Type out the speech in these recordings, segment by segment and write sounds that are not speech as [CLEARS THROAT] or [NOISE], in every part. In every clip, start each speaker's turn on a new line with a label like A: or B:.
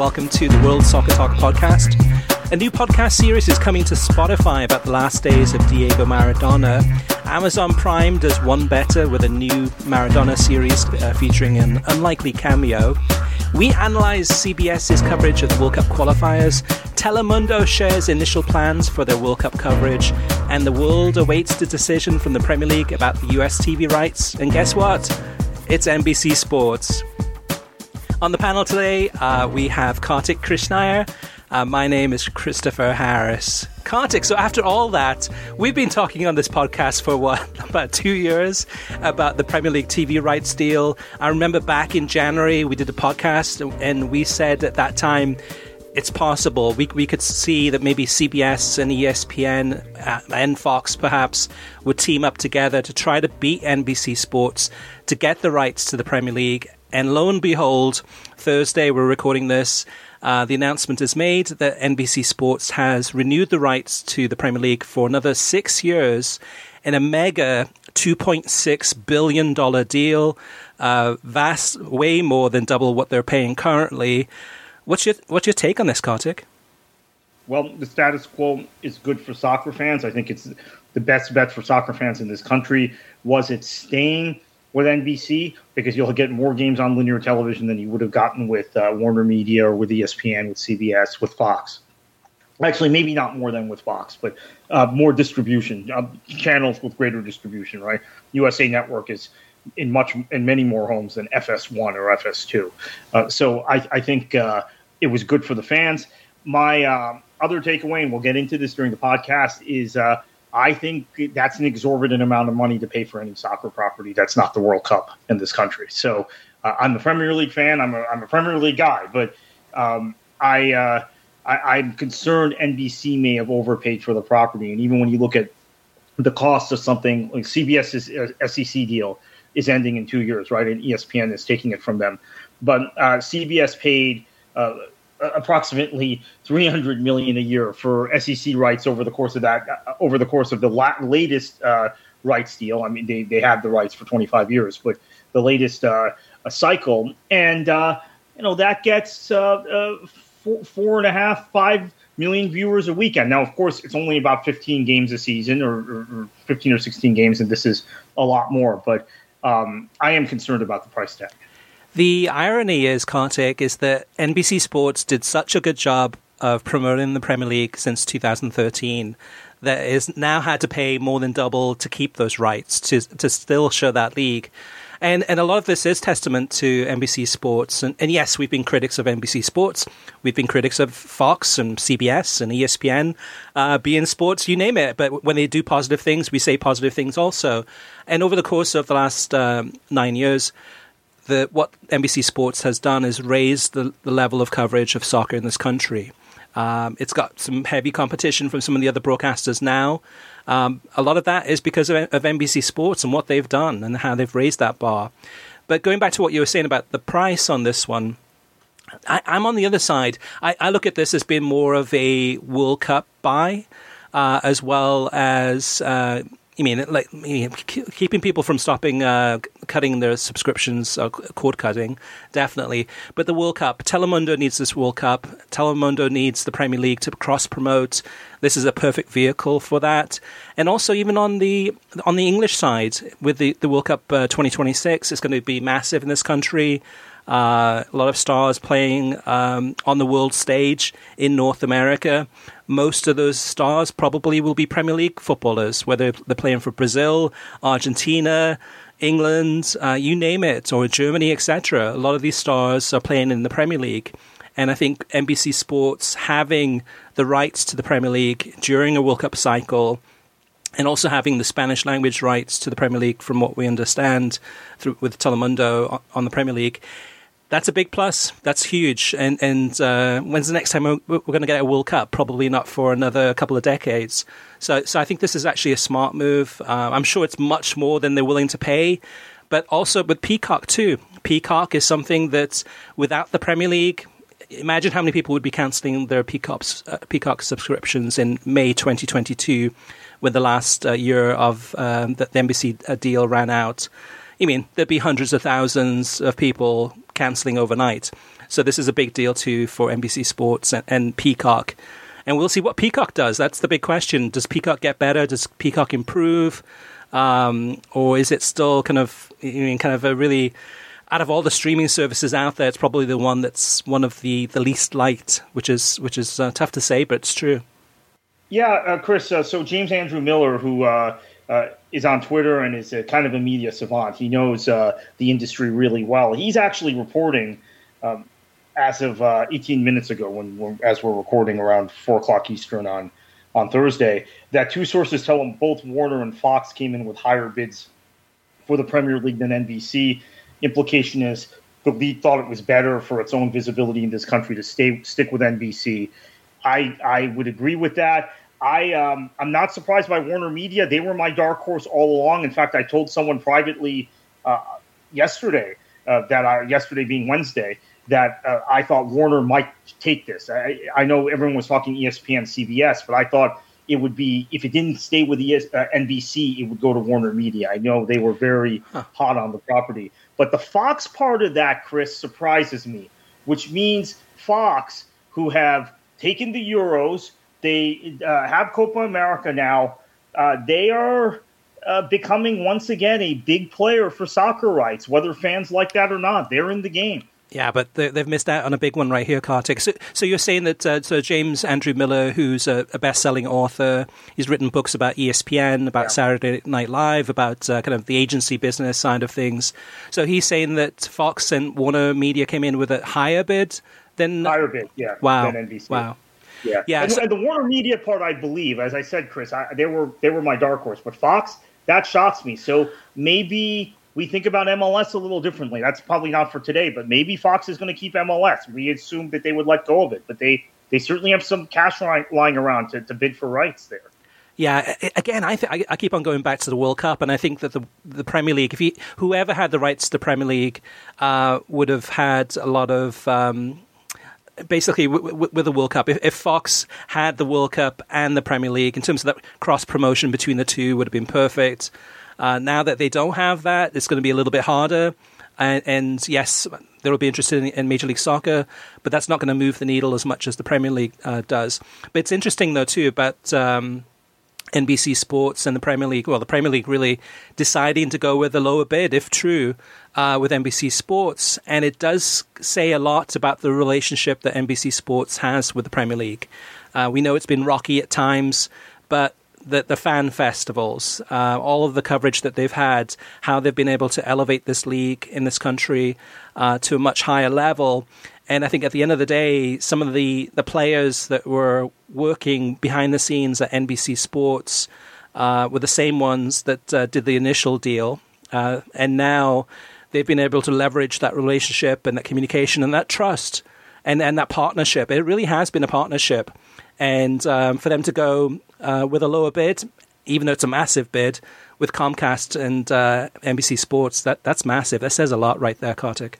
A: Welcome to the World Soccer Talk podcast. A new podcast series is coming to Spotify about the last days of Diego Maradona. Amazon Prime does one better with a new Maradona series uh, featuring an unlikely cameo. We analyze CBS's coverage of the World Cup qualifiers. Telemundo shares initial plans for their World Cup coverage, and the world awaits the decision from the Premier League about the US TV rights. And guess what? It's NBC Sports. On the panel today, uh, we have Kartik Krishnaiyer. Uh, my name is Christopher Harris. Kartik, so after all that, we've been talking on this podcast for what, [LAUGHS] about two years about the Premier League TV rights deal. I remember back in January, we did a podcast and we said at that time, it's possible. We, we could see that maybe CBS and ESPN uh, and Fox perhaps would team up together to try to beat NBC Sports to get the rights to the Premier League and lo and behold, Thursday, we're recording this. Uh, the announcement is made that NBC Sports has renewed the rights to the Premier League for another six years in a mega $2.6 billion deal, uh, vast, way more than double what they're paying currently. What's your, what's your take on this, Kartik?
B: Well, the status quo is good for soccer fans. I think it's the best bet for soccer fans in this country. Was it staying? With NBC because you'll get more games on linear television than you would have gotten with uh, Warner Media or with ESPN, with CBS, with Fox. Actually, maybe not more than with Fox, but uh, more distribution uh, channels with greater distribution. Right? USA Network is in much in many more homes than FS1 or FS2. Uh, so I, I think uh, it was good for the fans. My uh, other takeaway, and we'll get into this during the podcast, is I think that's an exorbitant amount of money to pay for any soccer property that's not the World Cup in this country. So uh, I'm a Premier League fan. I'm a, I'm a Premier League guy, but um, I, uh, I am concerned NBC may have overpaid for the property. And even when you look at the cost of something like CBS's uh, SEC deal is ending in two years, right? And ESPN is taking it from them, but uh, CBS paid uh, approximately 300 million a year for SEC rights over the course of that uh, over the course of the la- latest uh, rights deal. I mean, they they had the rights for 25 years, but the latest uh, cycle, and uh, you know that gets uh, uh, four, four and a half, five million viewers a weekend. Now, of course, it's only about 15 games a season, or, or, or 15 or 16 games, and this is a lot more. But um, I am concerned about the price tag.
A: The irony is, Kartik, is that NBC Sports did such a good job of promoting the Premier League since 2013 that is now had to pay more than double to keep those rights to to still show that league. And and a lot of this is testament to NBC Sports. And, and yes, we've been critics of NBC Sports. We've been critics of Fox and CBS and ESPN, uh, beIN Sports, you name it. But when they do positive things, we say positive things also. And over the course of the last um, nine years, the, what NBC Sports has done is raise the, the level of coverage of soccer in this country. Um, it's got some heavy competition from some of the other broadcasters now. Um, a lot of that is because of, of, NBC Sports and what they've done and how they've raised that bar. But going back to what you were saying about the price on this one, I, am on the other side. I, I, look at this as being more of a World Cup buy, uh, as well as uh, you mean like you know, keeping people from stopping uh, cutting their subscriptions, uh, cord cutting, definitely. But the World Cup, Telemundo needs this World Cup. Telemundo needs the Premier League to cross promote. This is a perfect vehicle for that. And also, even on the on the English side, with the the World Cup uh, 2026, it's going to be massive in this country. Uh, a lot of stars playing um, on the world stage in North America. Most of those stars probably will be Premier League footballers, whether they're playing for Brazil, Argentina, England, uh, you name it, or Germany, etc. A lot of these stars are playing in the Premier League. And I think NBC Sports having the rights to the Premier League during a World Cup cycle and also having the Spanish language rights to the Premier League, from what we understand through, with Telemundo on the Premier League, that's a big plus. That's huge. And and uh, when's the next time we're, we're going to get a World Cup? Probably not for another couple of decades. So so I think this is actually a smart move. Uh, I'm sure it's much more than they're willing to pay, but also with Peacock too. Peacock is something that without the Premier League. Imagine how many people would be cancelling their Peacock's, uh, Peacock subscriptions in May 2022 when the last uh, year of um, the, the NBC uh, deal ran out. I mean, there'd be hundreds of thousands of people cancelling overnight. So this is a big deal too for NBC Sports and, and Peacock. And we'll see what Peacock does. That's the big question. Does Peacock get better? Does Peacock improve? Um, or is it still kind of, I mean, kind of a really, out of all the streaming services out there, it's probably the one that's one of the, the least liked, which is which is uh, tough to say, but it's true.
B: Yeah, uh, Chris. Uh, so James Andrew Miller, who uh, uh, is on Twitter and is kind of a media savant. He knows uh, the industry really well. He's actually reporting um, as of uh, 18 minutes ago, when, when, as we're recording around four o'clock Eastern on on Thursday, that two sources tell him both Warner and Fox came in with higher bids for the Premier League than NBC. Implication is the league thought it was better for its own visibility in this country to stay stick with NBC. I I would agree with that. I um, I'm not surprised by Warner Media. They were my dark horse all along. In fact, I told someone privately uh, yesterday uh, that I yesterday being Wednesday that uh, I thought Warner might take this. I, I, know everyone was talking ESPN, CBS, but I thought it would be if it didn't stay with ES, uh, NBC, it would go to Warner Media. I know they were very huh. hot on the property, but the Fox part of that, Chris, surprises me. Which means Fox, who have taken the Euros they uh, have Copa America now. Uh, they are uh, becoming once again a big player for soccer rights, whether fans like that or not. They're in the game.
A: Yeah, but they, have missed out on a big one right here, Kartik. So, so you're saying that uh, so James Andrew Miller, who's a, a, best-selling author, he's written books about ESPN, about yeah. Saturday Night Live, about uh, kind of the agency business side of things. So he's saying that Fox and Warner Media came in with a higher bid than
B: higher bid, yeah,
A: wow,
B: than NBC.
A: Wow.
B: Yeah, yeah. And, so, and, the Warner Media part, I believe, as I said, Chris, I, they were they were my dark horse, but Fox that shocks me. So maybe we think about MLS a little differently. That's probably not for today, but maybe Fox is going to keep MLS. We assumed that they would let go of it, but they they certainly have some cash lying, around to, to bid for rights there.
A: Yeah, again, I, th- I keep on going back to the World Cup, and I think that the the Premier League, if whoever had the rights to the Premier League, uh, would have had a lot of um, basically w- w- with the World Cup, if, if, Fox had the World Cup and the Premier League, in terms of that cross promotion between the two, would have been perfect. Uh, now that they don't have that, it's going to be a little bit harder. And, and yes, they will be interested in, in, Major League Soccer, but that's not going to move the needle as much as the Premier League uh, does. But it's interesting though too about um, NBC Sports and the Premier League. Well, the Premier League really deciding to go with a lower bid, if true, uh, with NBC Sports. And it does say a lot about the relationship that NBC Sports has with the Premier League. Uh, we know it's been rocky at times, but the, the fan festivals, uh, all of the coverage that they've had, how they've been able to elevate this league in this country uh, to a much higher level. And I think at the end of the day, some of the, the players that were working behind the scenes at NBC Sports uh, were the same ones that uh, did the initial deal. Uh, and now they've been able to leverage that relationship and that communication and that trust and, and that partnership. It really has been a partnership. And um, for them to go uh, with a lower bid, even though it's a massive bid, with Comcast and uh, NBC Sports, that, that's massive. That says a lot right there, Kartik.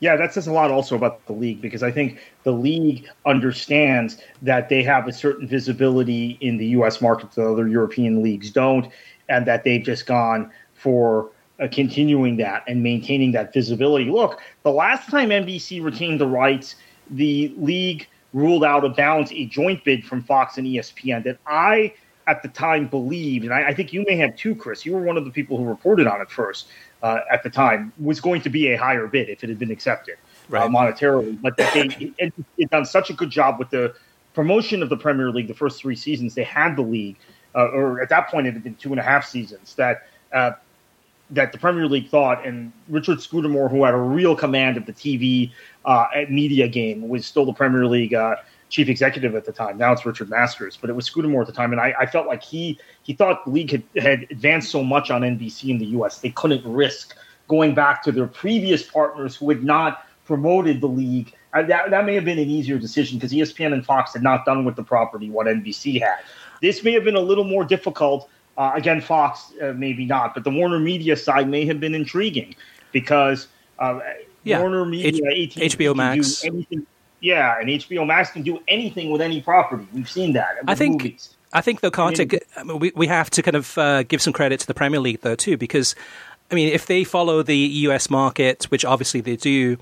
B: Yeah, that says a lot also about the league because I think the league understands that they have a certain visibility in the U.S. market that other European leagues don't, and that they've just gone for uh, continuing that and maintaining that visibility. Look, the last time NBC retained the rights, the league ruled out of bounds a joint bid from Fox and ESPN that I at the time believed, and I, I, think you may have too, Chris. You were one of the people who reported on it first uh, at the time. Was going to be a higher bid if it had been accepted uh, right. uh, monetarily, but that they it, done such a good job with the promotion of the Premier League the first three seasons. They had the league, uh, or at that point it had been two and a half seasons. That uh, that the Premier League thought, and Richard Scudamore, who had a real command of the TV uh, media game, was still the Premier League chief executive at the time. Now it's Richard Masters, but it was Scudamore at the time, and I, I, felt like he he thought the league had, had advanced so much on NBC in the U.S. they couldn't risk going back to their previous partners who had not promoted the league. Uh, that, that may have been an easier decision because ESPN and Fox had not done with the property what NBC had. This may have been a little more difficult. Uh, again, Fox uh, maybe not, but the Warner Media side may have been intriguing because uh, yeah. Warner Media,
A: H- HBO Max,
B: anything yeah, and HBO Max can do anything with any property. We've seen that.
A: I think.
B: Movies.
A: I think though, Kartik, I mean, we we have to kind of uh, give some credit to the Premier League though too, because I mean, if they follow the US market, which obviously they do,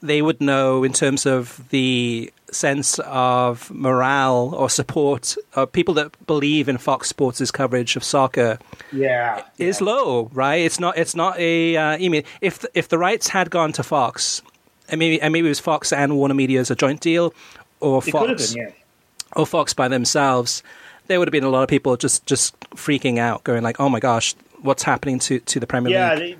A: they would know in terms of the sense of morale or support of people that believe in Fox Sports' coverage of soccer.
B: Yeah,
A: is
B: yeah.
A: low, right? It's not. It's not a. Uh, I mean, if if the rights had gone to Fox, and maybe and maybe it was Fox and Warner Media as a joint deal, or it Fox,
B: been, yeah.
A: or Fox by themselves. There would have been a lot of people just just freaking out, going like, "Oh my gosh, what's happening to to the Premier
B: yeah,
A: League?"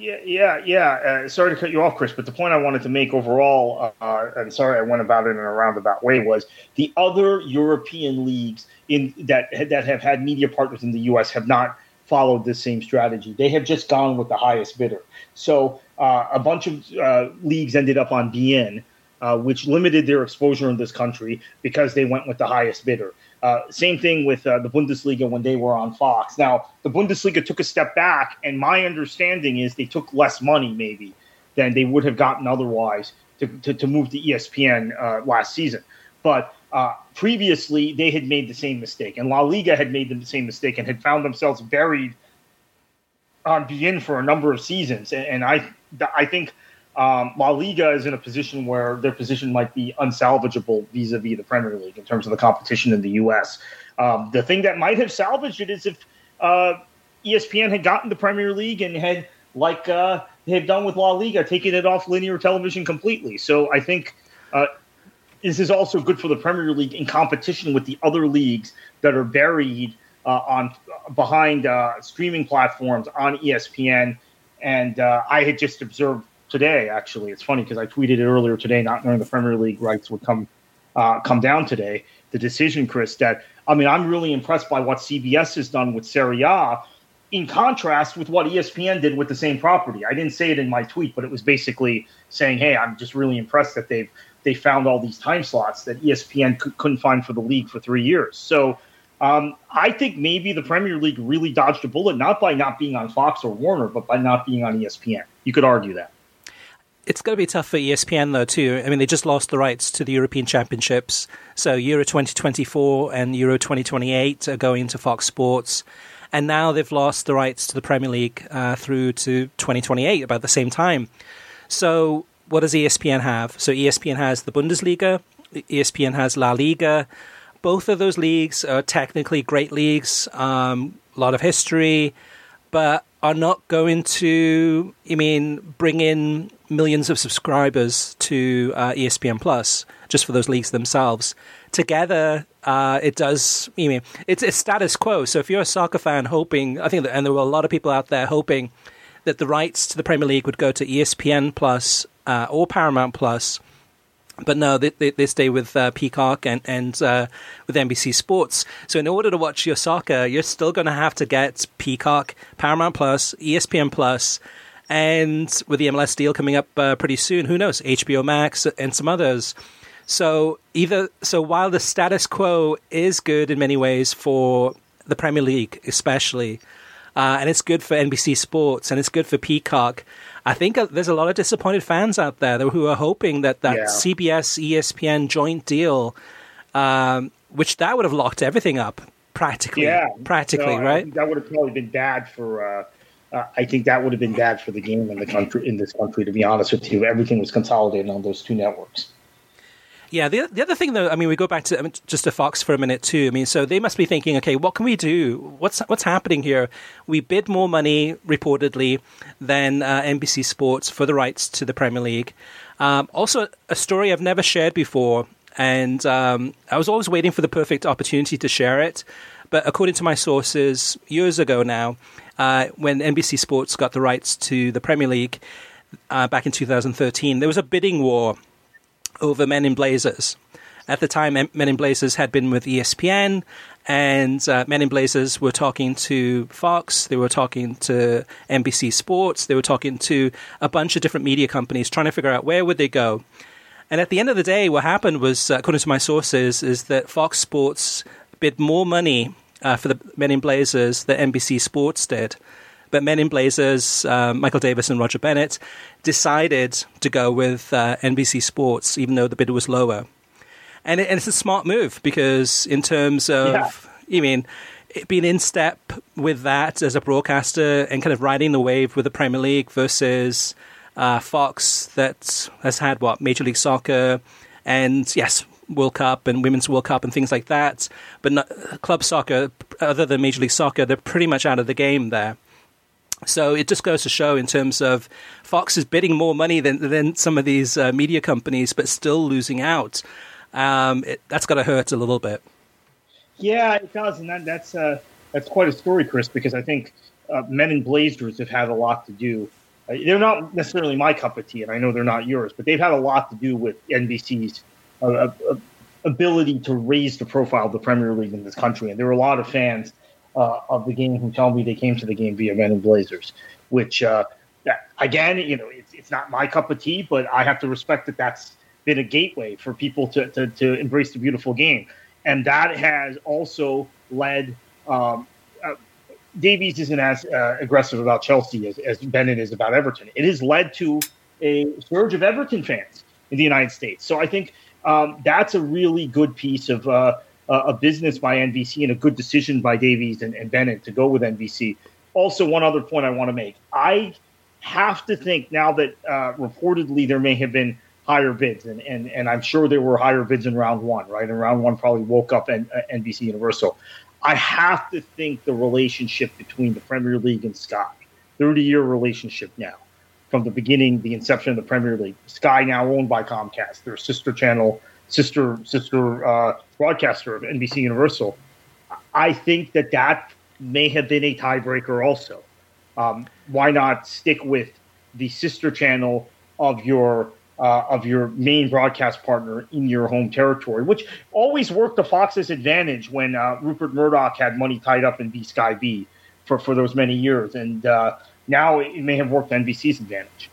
B: Yeah, yeah, yeah. Uh, sorry to cut you off, Chris, but the point I wanted to make overall, uh, and sorry I went about it in a roundabout way, was the other European leagues in that that have had media partners in the U.S. have not followed this same strategy. They have just gone with the highest bidder. So uh, a bunch of uh, leagues ended up on beIN, uh, which limited their exposure in this country because they went with the highest bidder. Uh, same thing with uh, the Bundesliga when they were on Fox. Now, the Bundesliga took a step back, and my understanding is they took less money, maybe, than they would have gotten otherwise to, to, to move to ESPN uh, last season. But previously, they had made the same mistake, and La Liga had made the same mistake and had found themselves buried on beIN for a number of seasons. And, and I I think um, La Liga is in a position where their position might be unsalvageable vis-a-vis the Premier League in terms of the competition in the U.S. Um, the thing that might have salvaged it is if uh, ESPN had gotten the Premier League and had, like uh, they've done with La Liga, taken it off linear television completely. So I think uh, this is also good for the Premier League in competition with the other leagues that are buried uh, on behind uh, streaming platforms on ESPN and uh, I had just observed today, actually, it's funny because I tweeted it earlier today, not knowing the Premier League rights would come uh, come down today. The decision, Chris, that I mean, I'm really impressed by what CBS has done with Serie A, in contrast with what ESPN did with the same property. I didn't say it in my tweet, but it was basically saying, "Hey, I'm just really impressed that they've they found all these time slots that ESPN c- couldn't find for the league for three years." So um, I think maybe the Premier League really dodged a bullet, not by not being on Fox or Warner, but by not being on ESPN. You could argue that.
A: It's going to be tough for ESPN, though, too. I mean, they just lost the rights to the European Championships. So Euro 2024 and Euro 2028 are going to Fox Sports. And now they've lost the rights to the Premier League uh, through to 2028, about the same time. So what does ESPN have? So ESPN has the Bundesliga, ESPN has La Liga, both of those leagues are technically great leagues, um, a lot of history, but are not going to, I mean, bring in millions of subscribers to uh, ESPN Plus just for those leagues themselves. Together, uh, it does. I mean, it's, it's status quo. So if you're a soccer fan, hoping, I think, that, and there were a lot of people out there hoping that the rights to the Premier League would go to ESPN Plus uh, or Paramount Plus but no, they, they, they stay with uh, Peacock and, and uh, with NBC Sports. So in order to watch your soccer, you're still going to have to get Peacock, Paramount Plus, ESPN Plus, and with the MLS deal coming up uh, pretty soon, who knows, HBO Max and some others. So either so while the status quo is good in many ways for the Premier League, especially, uh, and it's good for NBC Sports and it's good for Peacock. I think uh, there's a lot of disappointed fans out there who are hoping that that yeah. CBS ESPN joint deal, um, which that would have locked everything up practically. Yeah, practically, no, right?
B: That would have probably been bad for. Uh, uh, I think that would have been bad for the game in the country in this country. To be honest with you, everything was consolidated on those two networks.
A: Yeah, the the other thing though, I mean, we go back to I mean, just to Fox for a minute too. I mean, so they must be thinking, okay, what can we do? What's what's happening here? We bid more money reportedly than uh, NBC Sports for the rights to the Premier League. Um, also, a story I've never shared before, and um, I was always waiting for the perfect opportunity to share it. But according to my sources, years ago now, uh, when NBC Sports got the rights to the Premier League uh, back in 2013, there was a bidding war over Men in Blazers. At the time, Men in Blazers had been with ESPN, and uh, Men in Blazers were talking to Fox, they were talking to NBC Sports, they were talking to a bunch of different media companies, trying to figure out where would they go. And at the end of the day, what happened was, uh, according to my sources, is that Fox Sports bid more money uh, for the Men in Blazers than NBC Sports did. But Men in Blazers, uh, Michael Davies and Roger Bennett, decided to go with uh, NBC Sports, even though the bid was lower. And, it, and, it's a smart move because, in terms of, yeah. you mean, being in step with that as a broadcaster and kind of riding the wave with the Premier League versus uh, Fox that has had what Major League Soccer and yes, World Cup and Women's World Cup and things like that. But not, club soccer, other than Major League Soccer, they're pretty much out of the game there. So it just goes to show in terms of Fox is bidding more money than than some of these uh, media companies, but still losing out. Um, it, that's got to hurt a little bit.
B: Yeah, it does, and that, that's uh, that's quite a story, Chris. Because I think uh, Men in Blazers have had a lot to do. Uh, they're not necessarily my cup of tea, and I know they're not yours, but they've had a lot to do with NBC's ability to raise the profile of the Premier League in this country. And there were a lot of fans uh, of the game who tell me they came to the game via Men in Blazers, which uh, again, you know, it's, it's not my cup of tea, but I have to respect that that's been a gateway for people to, to, to embrace the beautiful game. And that has also led. Um, uh, Davies isn't as uh, aggressive about Chelsea as, as Bennett is about Everton. It has led to a surge of Everton fans in the United States. So I think um, that's a really good piece of uh, a business by NBC and a good decision by Davies and, and Bennett to go with NBC. Also, one other point I want to make: I have to think now that uh, reportedly there may have been higher bids, and, and and I'm sure there were higher bids in round one, right? And round one probably woke up N- uh, NBC Universal. I have to think the relationship between the Premier League and Sky, 30 year relationship now, from the beginning, the inception of the Premier League. Sky now owned by Comcast, their sister channel, sister sister uh, broadcaster of NBC Universal. I think that that may have been a tiebreaker. Also, um, why not stick with the sister channel of your uh, of your main broadcast partner in your home territory, which always worked to Fox's advantage when uh, Rupert Murdoch had money tied up in BSkyB for, for those many years. And uh, now it may have worked to NBC's advantage.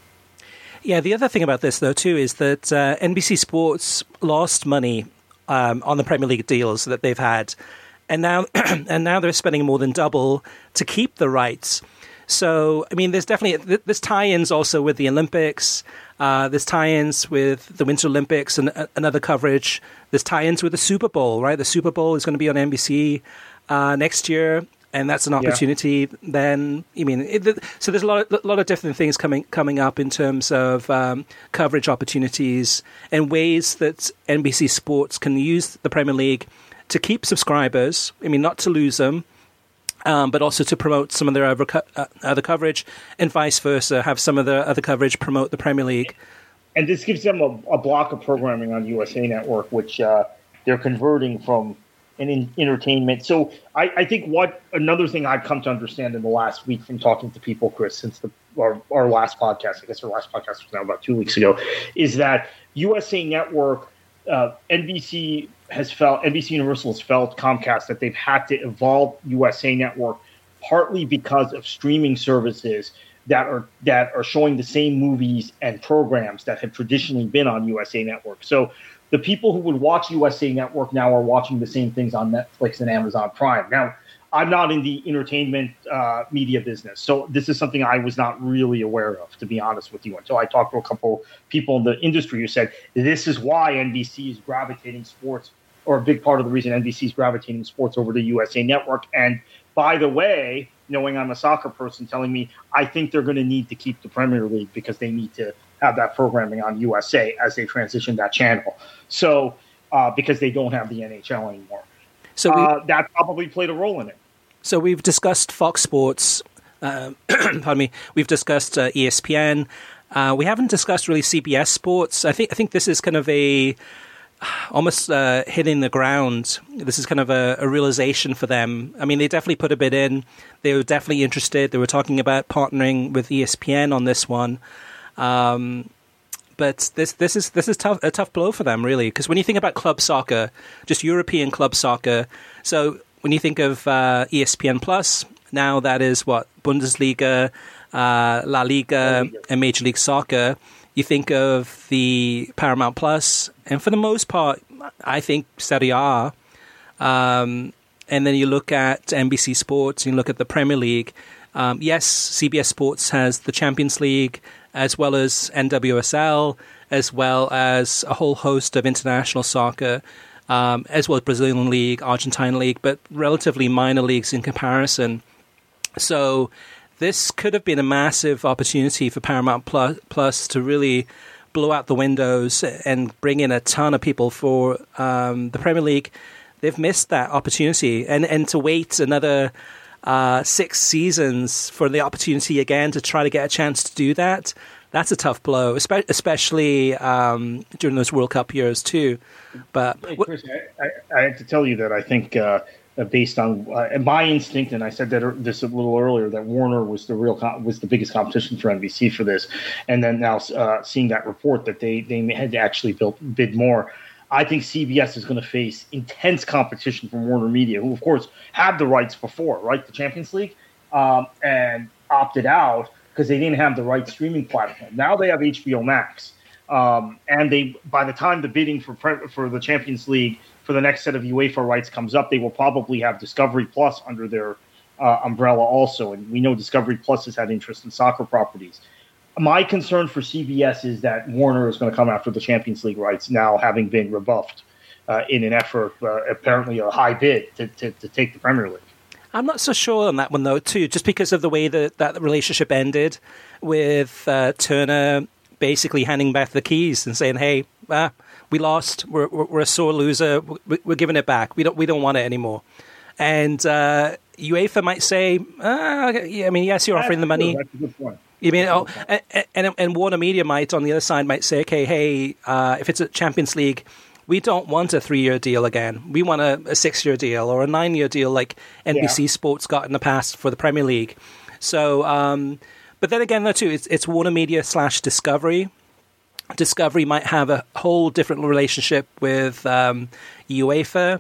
A: Yeah, the other thing about this, though, too, is that uh, NBC Sports lost money um, on the Premier League deals that they've had, and now [CLEARS THROAT] and now they're spending more than double to keep the rights. So, I mean, there's definitely this tie-ins also with the Olympics. Uh, there's tie-ins with the Winter Olympics and uh, another coverage. There's tie-ins with the Super Bowl, right? The Super Bowl is going to be on NBC uh, next year and that's an opportunity. Yeah. Then I mean, it, so there's a lot, of, lot of different things coming coming up in terms of um, coverage opportunities and ways that NBC Sports can use the Premier League to keep subscribers. I mean, not to lose them. Um, but also to promote some of their other, co- uh, other coverage, and vice versa, have some of their other coverage promote the Premier League.
B: And this gives them a, a block of programming on USA Network, which uh, they're converting from and in entertainment. So I, I, think what another thing I've come to understand in the last week from talking to people, Chris, since the our, our last podcast, I guess our last podcast was now about two weeks ago, is that USA Network, uh, NBC has felt, NBC Universal has felt Comcast that they've had to evolve USA Network partly because of streaming services that are that are showing the same movies and programs that have traditionally been on USA Network. So the people who would watch USA Network now are watching the same things on Netflix and Amazon Prime. Now, I'm not in the entertainment uh, media business, so this is something I was not really aware of, to be honest with you, until I talked to a couple people in the industry who said this is why NBC is gravitating sports, or a big part of the reason NBC is gravitating sports over to USA Network. And by the way, knowing I'm a soccer person, telling me I think they're going to need to keep the Premier League because they need to have that programming on USA as they transition that channel. So uh, because they don't have the NHL anymore. So we, uh, that probably played a role in it.
A: So we've discussed Fox Sports. Uh, [CLEARS THROAT] pardon me. We've discussed uh, ESPN. Uh, we haven't discussed really CBS Sports. I think I think this is kind of a almost uh, hitting the ground. This is kind of a, a, realization for them. I mean, they definitely put a bit in. They were definitely interested. They were talking about partnering with ESPN on this one. Um, but this this is this is tough a tough blow for them really because when you think about club soccer, just European club soccer. So when you think of uh, ESPN Plus, now that is what Bundesliga, uh, La Liga, and Major League Soccer. You think of the Paramount Plus, and for the most part, I think Serie A. Um, and then you look at NBC Sports, you look at the Premier League. Um, yes, CBS Sports has the Champions League as well as NWSL, as well as a whole host of international soccer, um, as well as Brazilian League, Argentine League, but relatively minor leagues in comparison. So this could have been a massive opportunity for Paramount Plus, Plus to really blow out the windows and bring in a ton of people for um, the Premier League. They've missed that opportunity, and and to wait another uh, six seasons for the opportunity again to try to get a chance to do that. That's a tough blow, especially um, during those World Cup years too. But
B: hey, Chris, I, I, I, have to tell you that I think uh, based on uh, my instinct, and I said that this a little earlier, that Warner was the real was the biggest competition for NBC for this, and then now uh, seeing that report that they they had actually built bid more. I think CBS is going to face intense competition from Warner Media, who, of course, had the rights before, right? The Champions League, um, and opted out because they didn't have the right streaming platform. Now they have HBO Max, um, and they by the time the bidding for for the Champions League for the next set of UEFA rights comes up, they will probably have Discovery Plus under their uh, umbrella also. And we know Discovery Plus has had interest in soccer properties my concern for CBS is that Warner is going to come after the Champions League rights now, having been rebuffed uh, in an effort, uh, apparently a high bid, to, to, to, take the Premier League.
A: I'm not so sure on that one though, too, just because of the way that that relationship ended with uh, Turner basically handing back the keys and saying, "Hey, ah, we lost. We're, we're, we're, a sore loser. We're, we're, giving it back. We don't we don't want it anymore." And uh, UEFA might say, ah, "I mean, yes, you're offering the money."
B: That's a good point
A: you mean, oh, and, and, and, Warner Media might, on the other side, might say, okay, hey, uh, if it's a Champions League, we don't want a three year deal again. We want a, a six year deal or a nine year deal like NBC yeah. Sports got in the past for the Premier League. So, um, but then again, though, too, it's, it's Warner Media slash Discovery. Discovery might have a whole different relationship with um, UEFA,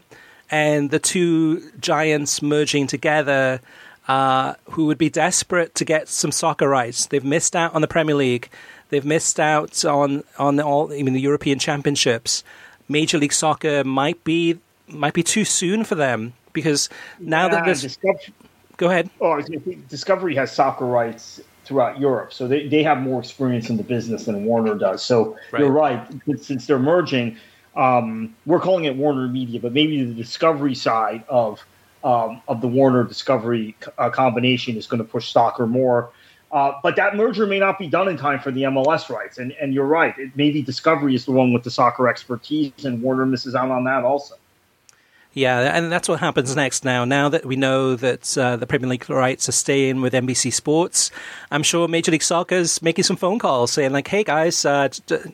A: and the two giants merging together uh, who would be desperate to get some soccer rights. They've missed out on the Premier League. They've missed out on on all even the European Championships. Major League Soccer might be might be too soon for them because now yeah, that this. Discovery, go ahead.
B: Oh, Discovery has soccer rights throughout Europe, so they, they have more experience in the business than Warner does. So right. you're right. Since they're merging, um, we're calling it Warner Media, but maybe the Discovery side of um, of the Warner Discovery uh, combination is going to push soccer more. Uh, but that merger may not be done in time for the MLS rights. And, and you're right. It, maybe Discovery is the one with the soccer expertise, and Warner misses out on that also.
A: Yeah, and that's what happens next now. Now that we know that uh, the Premier League rights are staying with NBC Sports, I'm sure Major League Soccer is making some phone calls saying, like, hey guys, uh,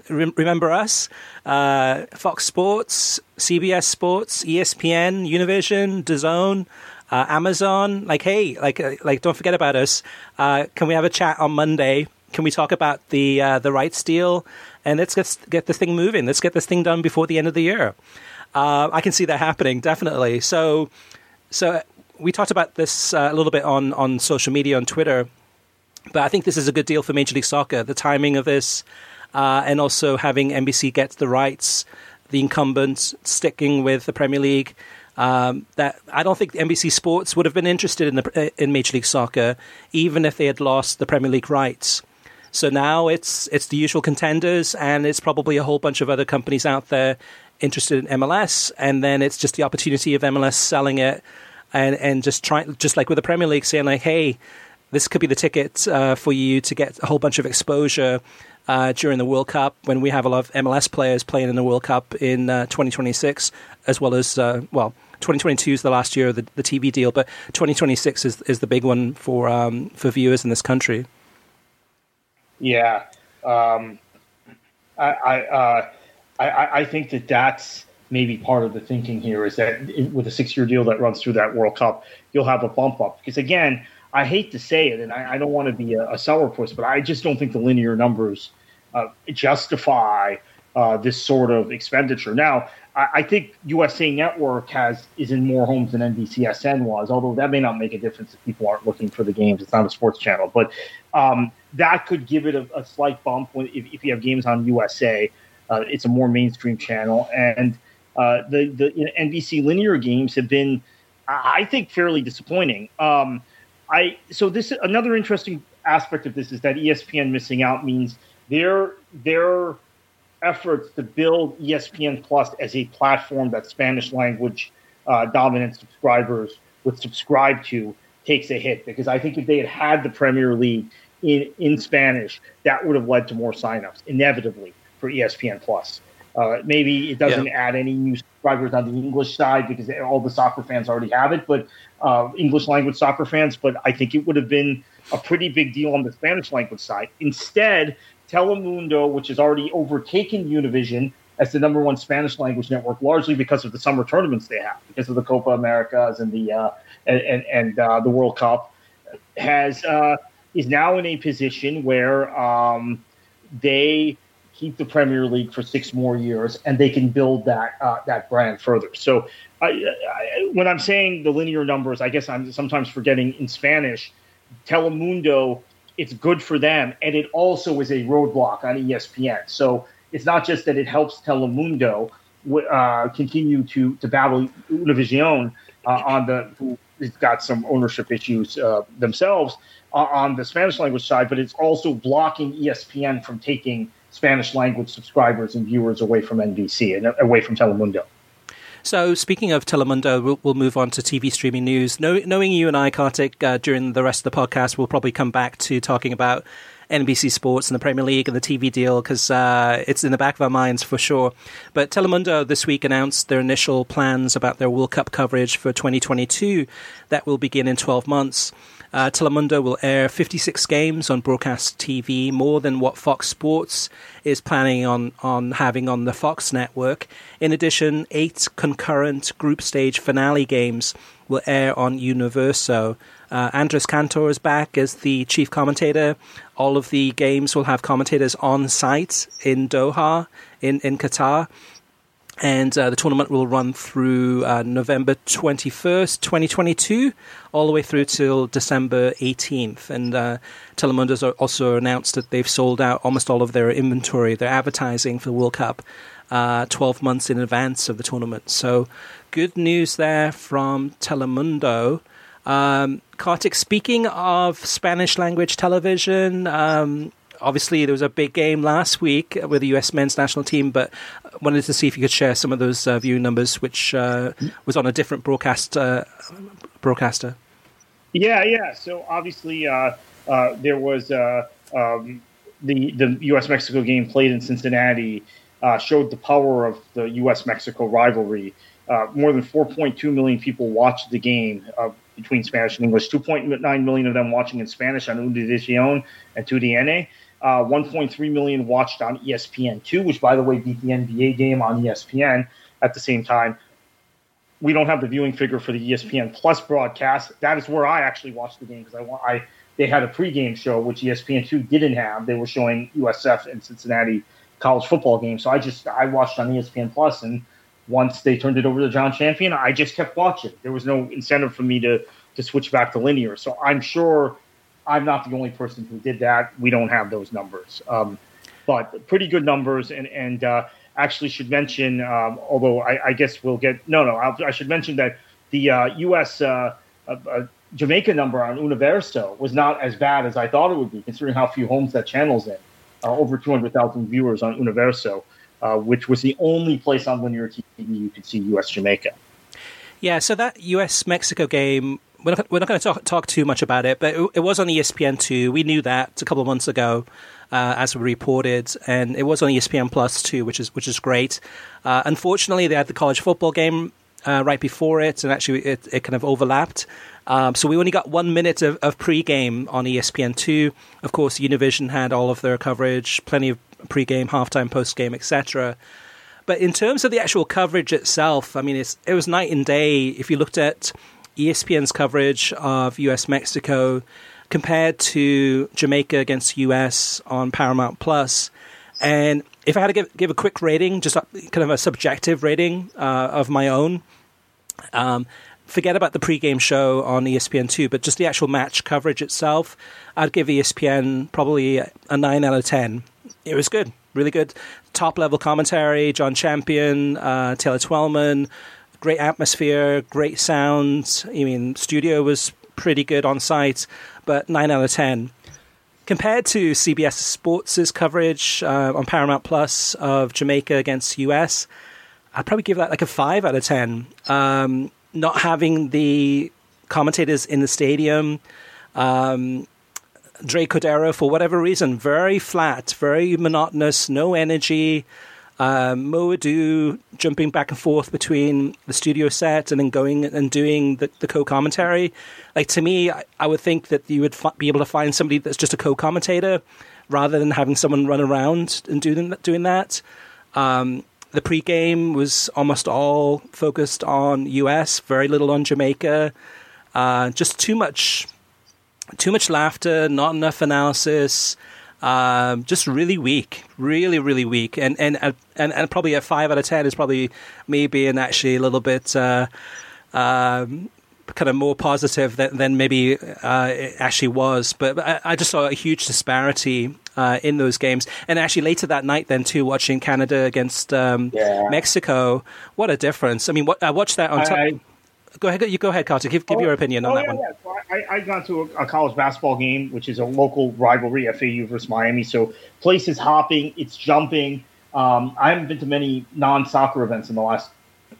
A: remember us? Uh, Fox Sports, CBS Sports, ESPN, Univision, DAZN. Uh, Amazon, like, hey, like, uh, like, don't forget about us. Uh, can we have a chat on Monday? Can we talk about the the rights deal? And let's get, get this thing moving. Let's get this thing done before the end of the year. Uh, I can see that happening definitely. So, so we talked about this uh, a little bit on on social media on Twitter, but I think this is a good deal for Major League Soccer. The timing of this, uh, and also having NBC get the rights, the incumbents sticking with the Premier League. Um, that I don't think NBC Sports would have been interested in the in Major League Soccer, even if they had lost the Premier League rights. So now it's it's the usual contenders, and it's probably a whole bunch of other companies out there interested in MLS, and then it's just the opportunity of MLS selling it, and and just trying just like with the Premier League, saying like, hey, this could be the ticket uh, for you to get a whole bunch of exposure uh, during the World Cup when we have a lot of MLS players playing in the World Cup in uh, 2026, as well as, uh, well, 2022 is the last year of the, the TV deal, but 2026 is, is the big one for, um, for viewers in this country.
B: Yeah. Um, I, I, uh, I, I think that that's maybe part of the thinking here is that with a six year deal that runs through that World Cup, you'll have a bump up. Because again, I hate to say it, and I, I don't want to be a, a sourpuss, but I just don't think the linear numbers uh, justify uh, this sort of expenditure. Now, I, I, think USA Network has is in more homes than NBCSN was, although that may not make a difference if people aren't looking for the games. It's not a sports channel, but um, that could give it a, a slight bump when, if, if, you have games on USA. Uh, it's a more mainstream channel, and uh, the the you know, NBC linear games have been, I think, fairly disappointing. Um, I so this another interesting aspect of this is that ESPN missing out means their their efforts to build ESPN Plus as a platform that Spanish language uh, dominant subscribers would subscribe to takes a hit. Because I think if they had had the Premier League in in Spanish, that would have led to more signups inevitably for ESPN Plus. Uh, maybe it doesn't yeah. add any new subscribers on the English side because all the soccer fans already have it, but uh, English language soccer fans. But I think it would have been a pretty big deal on the Spanish language side. Instead, Telemundo, which has already overtaken Univision as the number one Spanish language network, largely because of the summer tournaments they have, because of the Copa Americas and the uh, and and, and uh, the World Cup, has uh, is now in a position where um, they keep the Premier League for six more years, and they can build that uh, that brand further. So, I, I, when I'm saying the linear numbers, I guess I'm sometimes forgetting in Spanish. Telemundo, it's good for them, and it also is a roadblock on ESPN. So it's not just that it helps Telemundo uh, continue to to battle Univision uh, on the who has got some ownership issues uh, themselves uh, on the Spanish language side, but it's also blocking ESPN from taking Spanish language subscribers and viewers away from NBC and away from Telemundo.
A: So, speaking of Telemundo, we'll, we'll move on to TV streaming news. Know, knowing you and I, Kartik, uh, during the rest of the podcast, we'll probably come back to talking about NBC Sports and the Premier League and the TV deal because uh, it's in the back of our minds for sure. But Telemundo this week announced their initial plans about their World Cup coverage for 2022 that will begin in 12 months. Uh, Telemundo will air 56 games on broadcast TV, more than what Fox Sports is planning on, on having on the Fox network. In addition, eight concurrent group stage finale games will air on Universo. Uh, Andres Cantor is back as the chief commentator. All of the games will have commentators on site in Doha, in, in Qatar and uh, the tournament will run through uh, November 21st, 2022, all the way through till December 18th. And uh, Telemundo's also announced that they've sold out almost all of their inventory, their advertising for the World Cup, uh, 12 months in advance of the tournament. So, good news there from Telemundo. Um, Kartik, speaking of Spanish language television, um, obviously there was a big game last week with the U.S. men's national team, but wanted to see if you could share some of those uh, view numbers, which uh, was on a different broadcast uh, broadcaster.
B: Yeah, yeah. So obviously uh, uh, there was um, the the U.S. Mexico game played in Cincinnati showed the power of the U.S. Mexico rivalry. more than 4.2 million people watched the game between Spanish and English. 2.9 million of them watching in Spanish on Univision and TUDN. Uh, 1.3 million watched on ESPN2, which, by the way, beat the NBA game on ESPN at the same time. We don't have the viewing figure for the ESPN Plus broadcast. That is where I actually watched the game because I, I they had a pregame show which ESPN2 didn't have. They were showing USF and Cincinnati college football game. So I just I watched on ESPN Plus, and once they turned it over to Jon Champion, I just kept watching. There was no incentive for me to to switch back to linear. So I'm sure I'm not the only person who did that. We don't have those numbers, um, but pretty good numbers. And and uh, actually should mention, um, although I, I, guess we'll get no, no. I'll, i should mention that the uh, U.S. Uh, uh, uh, Jamaica number on Universo was not as bad as I thought it would be, considering how few homes that channel's in. Uh, over 200,000 viewers on Universo, which was the only place on linear TV you could see U.S. Jamaica.
A: Yeah, so that U.S. Mexico game we're not, not going to talk, talk, too much about it, but it, it, was on ESPN2. We knew that a couple of months ago, uh, as we reported, and it was on ESPN Plus too, which is which is great. Uh, unfortunately, they had the college football game uh, right before it, and actually it, it kind of overlapped. Um, so we only got one minute of, of pre-game on ESPN2. Of course, Univision had all of their coverage, plenty of pre-game, halftime, post-game, etc. But in terms of the actual coverage itself, I mean, it was night and day. If you looked at ESPN's coverage of US Mexico compared to Jamaica against US on Paramount Plus. And if I had to give, give a quick rating, just kind of a subjective rating uh, of my own, um, forget about the pregame show on ESPN2, but just the actual match coverage itself, I'd give ESPN probably a 9 out of 10. It was good, really good. Top level commentary, Jon Champion, uh, Taylor Twellman, great atmosphere, great sound. I mean, studio was pretty good on site, but nine out of ten. Compared to CBS Sports' coverage uh, on Paramount Plus of Jamaica against US, I'd probably give that like a five out of ten. Um, not having the commentators in the stadium, um, Dre Cordero, for whatever reason, very flat, very monotonous, no energy um, Edu jumping back and forth between the studio set and then going and doing the, the co commentary. Like to me, I, I, would think that you would be able to find somebody that's just a co commentator rather than having someone run around and doing doing that. Um, the pregame was almost all focused on US, very little on Jamaica. Uh, just too much, too much laughter, not enough analysis. Um, just really weak, really, really weak, and and and and probably a five out of ten is probably me being actually a little bit uh, um, kind of more positive than, than maybe uh, it actually was. But I, I, just saw a huge disparity uh, in those games, and actually later that night, then too, watching Canada against um, yeah. Mexico, what a difference! I mean, what, I watched that on. Go ahead. You go ahead, Carter. Give, give oh, your opinion on oh, that yeah, one. Yeah.
B: So I, I got to a, a, college basketball game, which is a local rivalry, FAU versus Miami. So place is hopping, it's jumping. Um, I haven't been to many non-soccer events in the last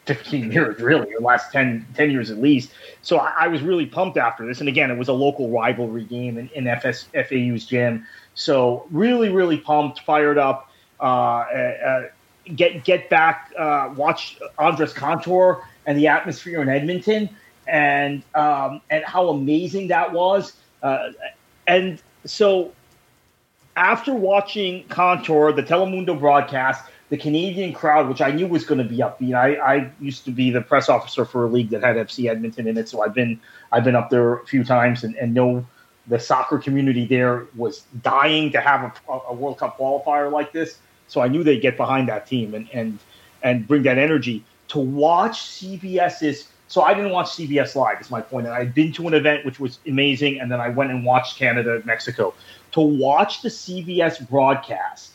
B: 15 years, really, or last 10, 10 years at least. So I, I, was really pumped after this. And again, it was a local rivalry game in, in FS, FAU's gym. So really, really pumped, fired up. Uh, uh, get get back, uh, watch Andres Cantor and the atmosphere in Edmonton and um, and how amazing that was. Uh, and so after watching Cantor, the Telemundo broadcast, the Canadian crowd, which I knew was going to be upbeat. I, I used to be the press officer for a league that had FC Edmonton in it, so I've been I've been up there a few times and, and know the soccer community there was dying to have a, a World Cup qualifier like this. So I knew they'd get behind that team and and and bring that energy to watch CBS's. So I didn't watch CBS Live. Is my point. And I'd been to an event which was amazing, and then I went and watched Canada, Mexico. To watch the CBS broadcast,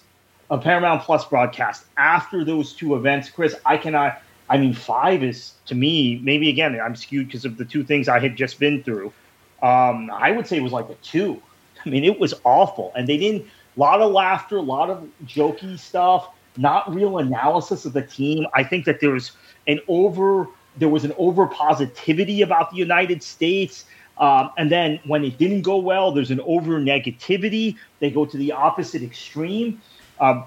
B: a Paramount Plus broadcast after those two events, Chris, I cannot. I mean, five is to me maybe again I'm skewed because of the two things I had just been through. Um, I would say it was like a two. I mean, it was awful, and they didn't. A lot of laughter, a lot of jokey stuff, not real analysis of the team. I think that there's an over there was an over positivity about the United States. Um, and then when it didn't go well, there's an over negativity. They go to the opposite extreme. Um,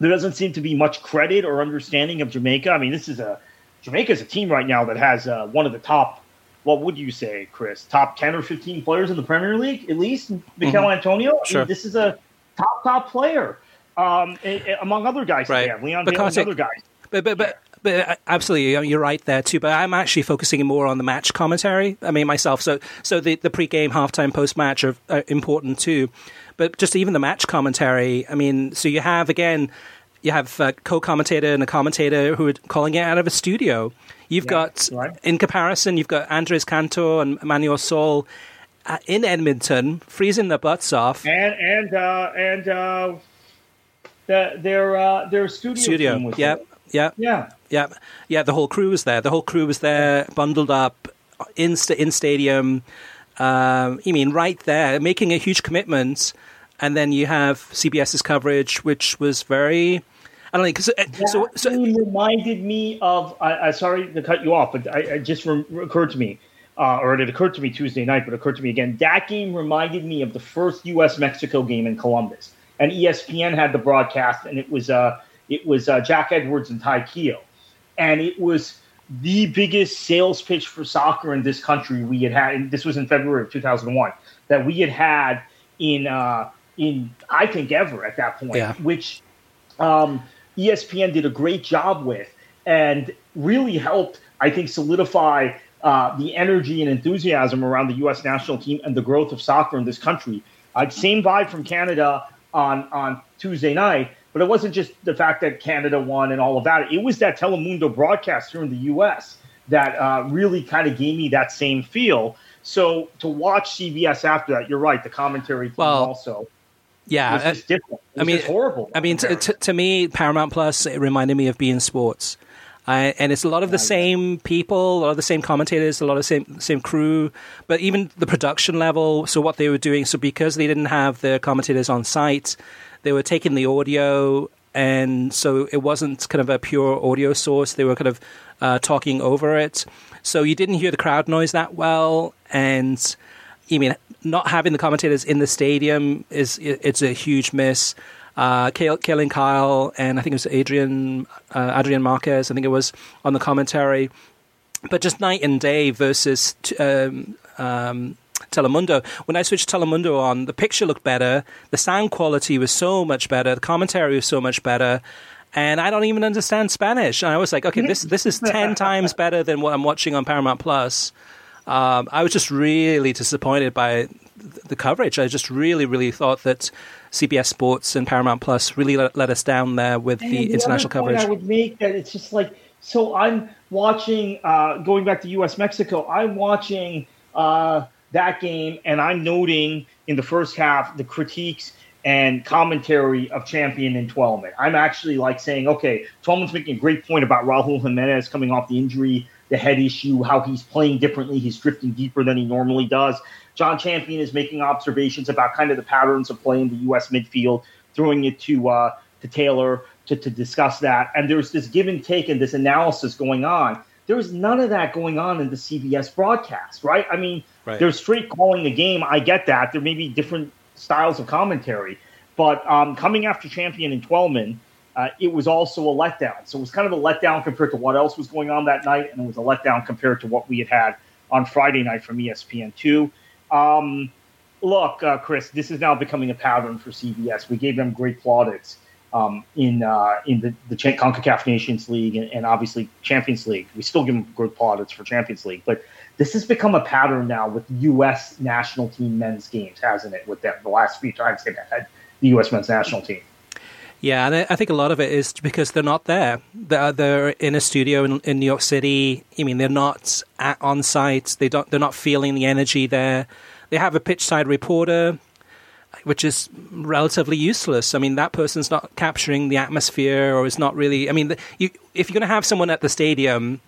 B: there doesn't seem to be much credit or understanding of Jamaica. I mean, this is a Jamaica is a team right now that has uh, one of the top. What would you say, Chris? Top ten or fifteen players in the Premier League, at least. Michail mm-hmm. Antonio. I mean, this is a top top player um, among other guys. Right. Have. Leon Bailey and other guys.
A: But but but but uh, absolutely, you're right there too. But I'm actually focusing more on the match commentary. I mean, myself. So, so the the pre-game, halftime, post-match are, are important too. But just even the match commentary. I mean, so you have again, you have a co-commentator and a commentator who are calling it out of a studio. You've yeah, got, right. in comparison, you've got Andres Cantor and Manuel Sol uh, in Edmonton, freezing their butts off,
B: and and uh, and uh, the, their uh, their studio.
A: Studio.
B: team was
A: Yeah. Yeah.
B: Yeah.
A: The whole crew was there. The whole crew was there, bundled up in sta- in stadium. Um, you mean right there, making a huge commitment, and then you have CBS's coverage, which was very. I don't know because so
B: That
A: so
B: reminded me of. I, I sorry to cut you off, but I, it just re- occurred to me, uh, or it occurred to me Tuesday night, but it occurred to me again. That game reminded me of the first U.S. Mexico game in Columbus, and ESPN had the broadcast, and it was uh, it was uh, Jack Edwards and Ty Keough, and it was the biggest sales pitch for soccer in this country we had had. And this was in February of 2001 that we had had in uh, in I think ever at that point,
A: Yeah.
B: which um, ESPN did a great job with and really helped, I think, solidify uh, the energy and enthusiasm around the U.S. national team and the growth of soccer in this country. Uh, same vibe from Canada on, on Tuesday night, but it wasn't just the fact that Canada won and all of that. It was that Telemundo broadcast here in the U.S. that uh, really kind of gave me that same feel. So to watch CBS after that, you're right. The commentary
A: Well,
B: also
A: yeah.
B: was just different. It was
A: I mean,
B: horrible.
A: I mean, t- t- to me, Paramount Plus it reminded me of beIN sports, uh, and it's a lot of the same people, a lot of the same commentators, a lot of the same same crew, but even the production level. So what they were doing, so because they didn't have the commentators on site, they were taking the audio, and so it wasn't kind of a pure audio source. They were kind of uh, talking over it, so you didn't hear the crowd noise that well, and you mean not having the commentators in the stadium is it's a huge miss. Uh, Kalen Kyle and I think it was Adrian uh, Adrian Marquez. I think it was on the commentary, but just night and day versus t- um, um, Telemundo. When I switched Telemundo on, the picture looked better, the sound quality was so much better, the commentary was so much better. And I don't even understand Spanish. And I was like, okay, this [LAUGHS] this is ten times better than what I'm watching on Paramount Plus. Um, I was just really disappointed by the coverage. I just really, really thought that CBS Sports and Paramount Plus really let, let us down there with
B: And
A: the international coverage.
B: I would make that it's just like so. I'm watching, uh, going back to U.S. Mexico. I'm watching uh, that game, and I'm noting in the first half the critiques and commentary of Champion and Twellman. I'm actually like saying, okay, Twellman's making a great point about Raul Jimenez coming off the injury, the head issue, how he's playing differently, he's drifting deeper than he normally does. Jon Champion is making observations about kind of the patterns of play in the U.S. midfield, throwing it to uh, to Taylor to, to discuss that. And there's this give and take and this analysis going on. There's none of that going on in the CBS broadcast, right? I mean,
A: Right.
B: they're straight calling the game. I get that. There may be different styles of commentary, but um, coming after Champion and Twellman, uh, it was also a letdown. So it was kind of a letdown compared to what else was going on that night, and it was a letdown compared to what we had had on Friday night from E ESPN2. Um, look, uh, Chris, this is now becoming a pattern for CBS. We gave them great plaudits um, in uh, in the, the CONCACAF Nations League and, and obviously Champions League. We still give them great plaudits for Champions League, but this has become a pattern now with U.S. national team men's games, hasn't it? With them, the last few times they've had the U.S. men's national team.
A: Yeah, and I- think a lot of it is because they're not there. They're, they're in a studio in, in New York City. I mean, they're not at, on site. They don't. They're not feeling the energy there. They have a pitch side reporter, which is relatively useless. I mean, that person's not capturing the atmosphere, or is not really. I mean, you, if you're going to have someone at the stadium,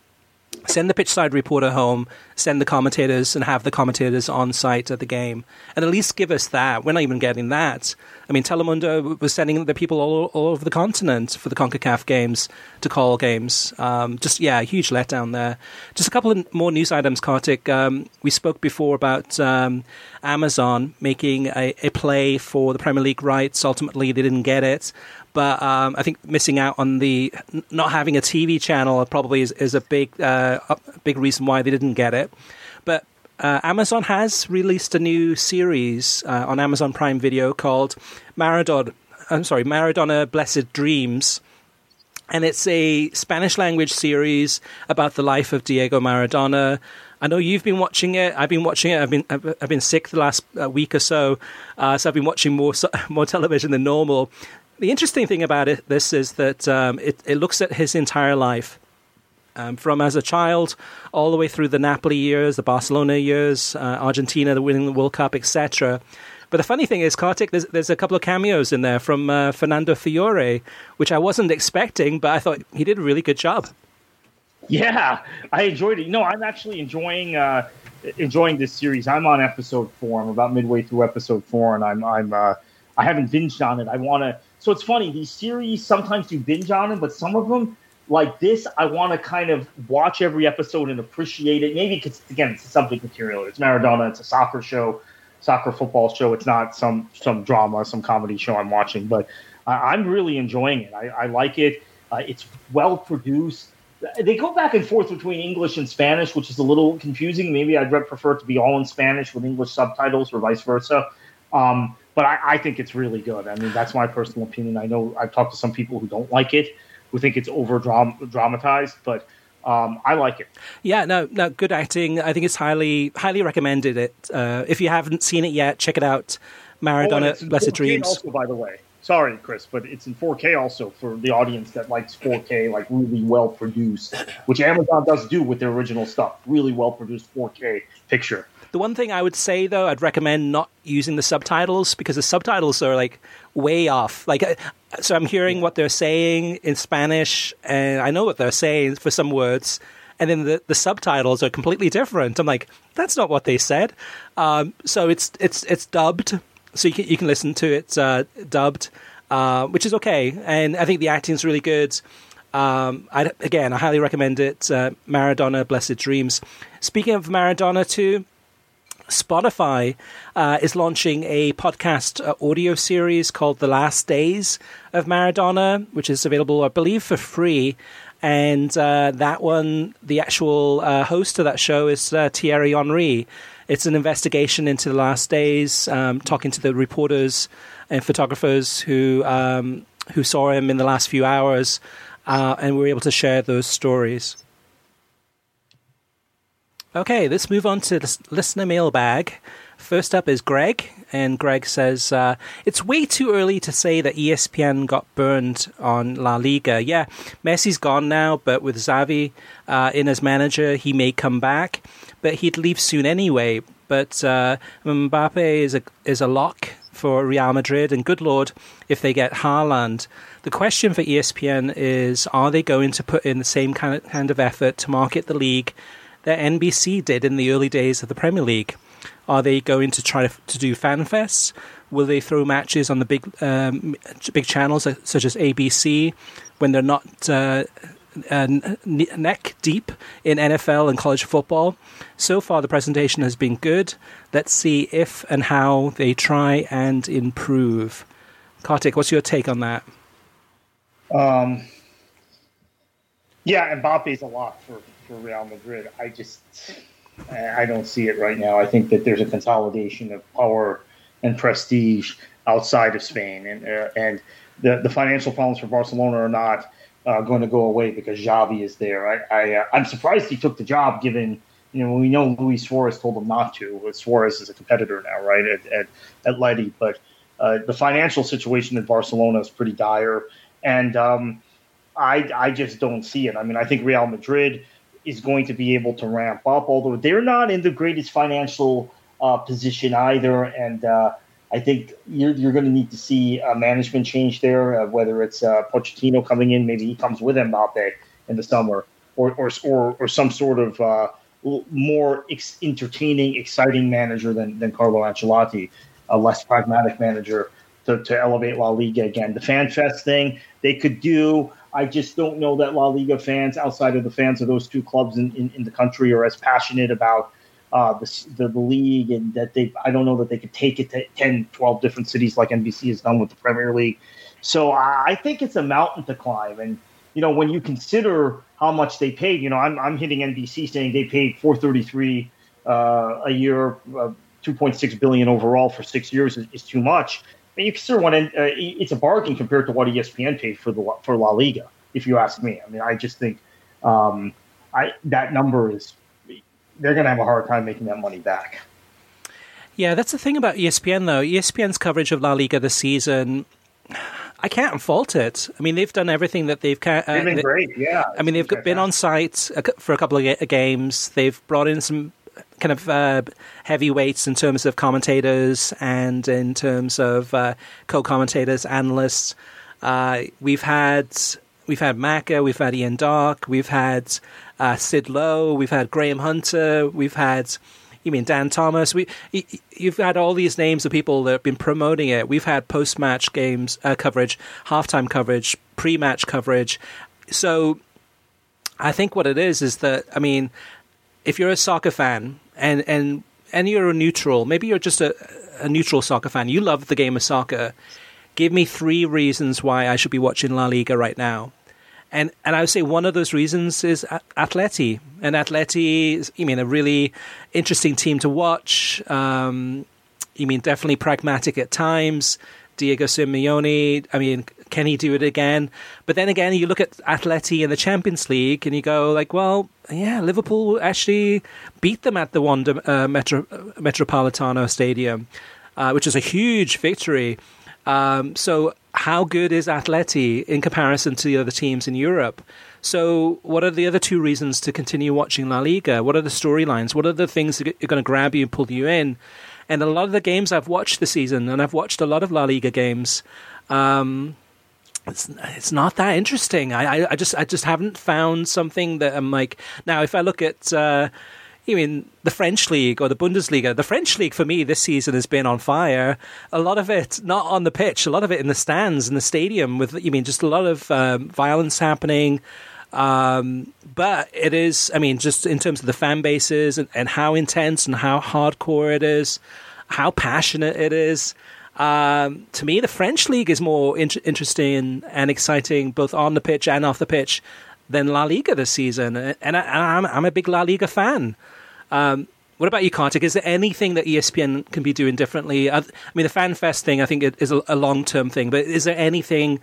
A: send the pitch side reporter home, send the commentators, and have the commentators on site at the game, and at least give us that. We're not even getting that. I mean, Telemundo was sending the people all, all over the continent for the Concacaf games to call games. Um, just yeah, huge letdown there. Just a couple of more news items, Kartik. Um, we spoke before about um, Amazon making a, a play for the Premier League rights. Ultimately, they didn't get it. But um, I think missing out on the not having a TV channel probably is, is a big uh, a big reason why they didn't get it. But uh, Amazon has released a new series uh, on Amazon Prime Video called Maradona. I'm sorry, Maradona Blessed Dreams, and it's a Spanish language series about the life of Diego Maradona. I know you've been watching it. I've been watching it. I've been I've, been sick the last uh, week or so, uh, so I've been watching more [LAUGHS] more television than normal. The interesting thing about it, this is that um, it, it looks at his entire life um, from as a child all the way through the Napoli years, the Barcelona years, uh, Argentina, the winning the World Cup, etc. But the funny thing is, Kartik, there's, there's a couple of cameos in there from uh, Fernando Fiore, which I wasn't expecting, but I thought he did a really good job.
B: Yeah, I enjoyed it. Know, I'm actually enjoying uh, enjoying this series. I'm on episode four. I'm about midway through episode four, and I'm I'm uh, I haven't binged on it. I want to. So it's funny. These series sometimes you binge on them, but some of them like this, I want to kind of watch every episode and appreciate it. Maybe because again, it's a subject material. It's Maradona. It's a soccer show, soccer football show. It's not some some drama, some comedy show I'm watching. But I'm really enjoying it. I, I like it. Uh, it's well produced. They go back and forth between English and Spanish, which is a little confusing. Maybe I'd prefer it to be all in Spanish with English subtitles, or vice versa. Um, but I, I think it's really good. I mean, that's my personal opinion. I know I've talked to some people who don't like it who think it's over dramatized, but um, I like it.
A: Yeah, no, no, good acting. I think it's highly, highly recommended. It uh, if you haven't seen it yet, check it out. Maradona, oh, Blessed Dreams.
B: Also, by the way, sorry, Chris, but it's in 4K also for the audience that likes 4K, like really well produced, which Amazon does do with their original stuff. Really well produced 4K picture.
A: The one thing I would say though, I'd recommend not using the subtitles because the subtitles are like way off. Like, uh, so I'm hearing what they're saying in Spanish, and I know what they're saying for some words, and then the, the subtitles are completely different. I'm like, that's not what they said. Um, so it's it's it's dubbed, so you can you can listen to it uh, dubbed, uh, which is okay, and I think the acting is really good. Um, I, again, I highly recommend it. Uh, Maradona, Blessed Dreams. Speaking of Maradona, too, Spotify uh, is launching a podcast uh, audio series called The Last Days of Maradona, which is available, I believe, for free. And uh, that one, the actual uh, host of that show is uh, Thierry Henry. It's an investigation into the last days, um, talking to the reporters and photographers who um, who saw him in the last few hours, uh, and were able to share those stories. Okay, let's move on to the listener mailbag. First up is Greg, and Greg says uh, it's way too early to say that ESPN got burned on La Liga. Yeah, Messi's gone now, but with Xavi uh, in as manager, he may come back, but he'd leave soon anyway. But uh, Mbappe is a is a lock for Real Madrid, and good lord, if they get Haaland. The question for ESPN is: Are they going to put in the same kind of, kind of effort to market the league? That NBC did in the early days of the Premier League? Are they going to try to, do fan fests? Will they throw matches on the big um, big channels uh, such as ABC when they're not uh, uh, neck deep in NFL and college football? So far, the presentation has been good. Let's see if and how they try and improve. Kartik, what's your take on that?
B: Um, yeah, Mbappe's a lot for for Real Madrid. I just I don't see it right now. I think that there's a consolidation of power and prestige outside of Spain, and uh, and the the financial problems for Barcelona are not uh, going to go away because Xavi is there. I, I uh, I'm surprised he took the job, given you know we know Luis Suarez told him not to. Suarez is a competitor now, right at at, at but uh, the financial situation in Barcelona is pretty dire, and um, I I just don't see it. I mean, I think Real Madrid is going to be able to ramp up, although they're not in the greatest financial uh, position either. And uh, I think you're, you're going to need to see a management change there, uh, whether it's uh, Pochettino coming in, maybe he comes with Mbappe in the summer, or, or, or, or some sort of uh, more ex- entertaining, exciting manager than, than Carlo Ancelotti, a less pragmatic manager to, to elevate La Liga again. The Fan Fest thing, they could do. I just don't know that La Liga fans, outside of the fans of those two clubs in, in, in the country, are as passionate about uh, the, the, the league and that they. I don't know that they could take it to 10, 12 different cities like NBC has done with the Premier League. So I think it's a mountain to climb. And you know, when you consider how much they paid, you know, I'm I'm hitting NBC saying they paid 433 uh, a year, uh, 2.6 billion overall for six years is, is too much you consider one, uh, it's a bargain compared to what ESPN paid for the for La Liga. If you ask me, I mean, I just think um, I that number is they're going to have a hard time making that money back.
A: Yeah, that's the thing about ESPN though. ESPN's coverage of La Liga this season. I can't fault it. I mean, they've done everything that they've.
B: Uh, they've been great, yeah.
A: I mean, they've been on site for a couple of games. They've brought in some kind of uh, heavyweights in terms of commentators and in terms of uh, co-commentators, analysts. Uh, we've had we've had Macca, we've had Ian Darke, we've had uh, Sid Lowe, we've had Graham Hunter, we've had you mean Dan Thomas? We you've had all these names of people that have been promoting it. We've had post match games uh, coverage, halftime coverage, pre match coverage. So I think what it is is that I mean, if you're a soccer fan and and and you're a neutral, maybe you're just a, a neutral soccer fan, you love the game of soccer. Give me three reasons why I should be watching La Liga right now. And and I would say one of those reasons is Atleti. And Atleti is, you mean, a really interesting team to watch. Um, you mean, definitely pragmatic at times. Diego Simeone, I mean, can he do it again? But then again, you look at Atleti in the Champions League and you go like, well, yeah, Liverpool actually beat them at the Wanda uh, Metro, Metropolitano Stadium, uh, which is a huge victory. Um, so how good is Atleti in comparison to the other teams in Europe? So, what are the other two reasons to continue watching La Liga? What are the storylines? What are the things that are going to grab you and pull you in? And a lot of the games I've watched this season, and I've watched a lot of La Liga games, um, it's it's not that interesting. I, I, I just I just haven't found something that I'm like. Now, if I look at uh, you mean the French league or the Bundesliga? The French league for me this season has been on fire. A lot of it not on the pitch, a lot of it in the stands in the stadium. With you mean just a lot of um, violence happening. Um, but it is, I mean, just in terms of the fan bases and, and how intense and how hardcore it is, how passionate it is. Um, to me, the French league is more in- interesting and exciting, both on the pitch and off the pitch, than La Liga this season. And I, am a big La Liga fan. Um, what about you, Kartik? Is there anything that ESPN can be doing differently? I, mean, the FanFest thing, I think, is a, a long term thing, but is there anything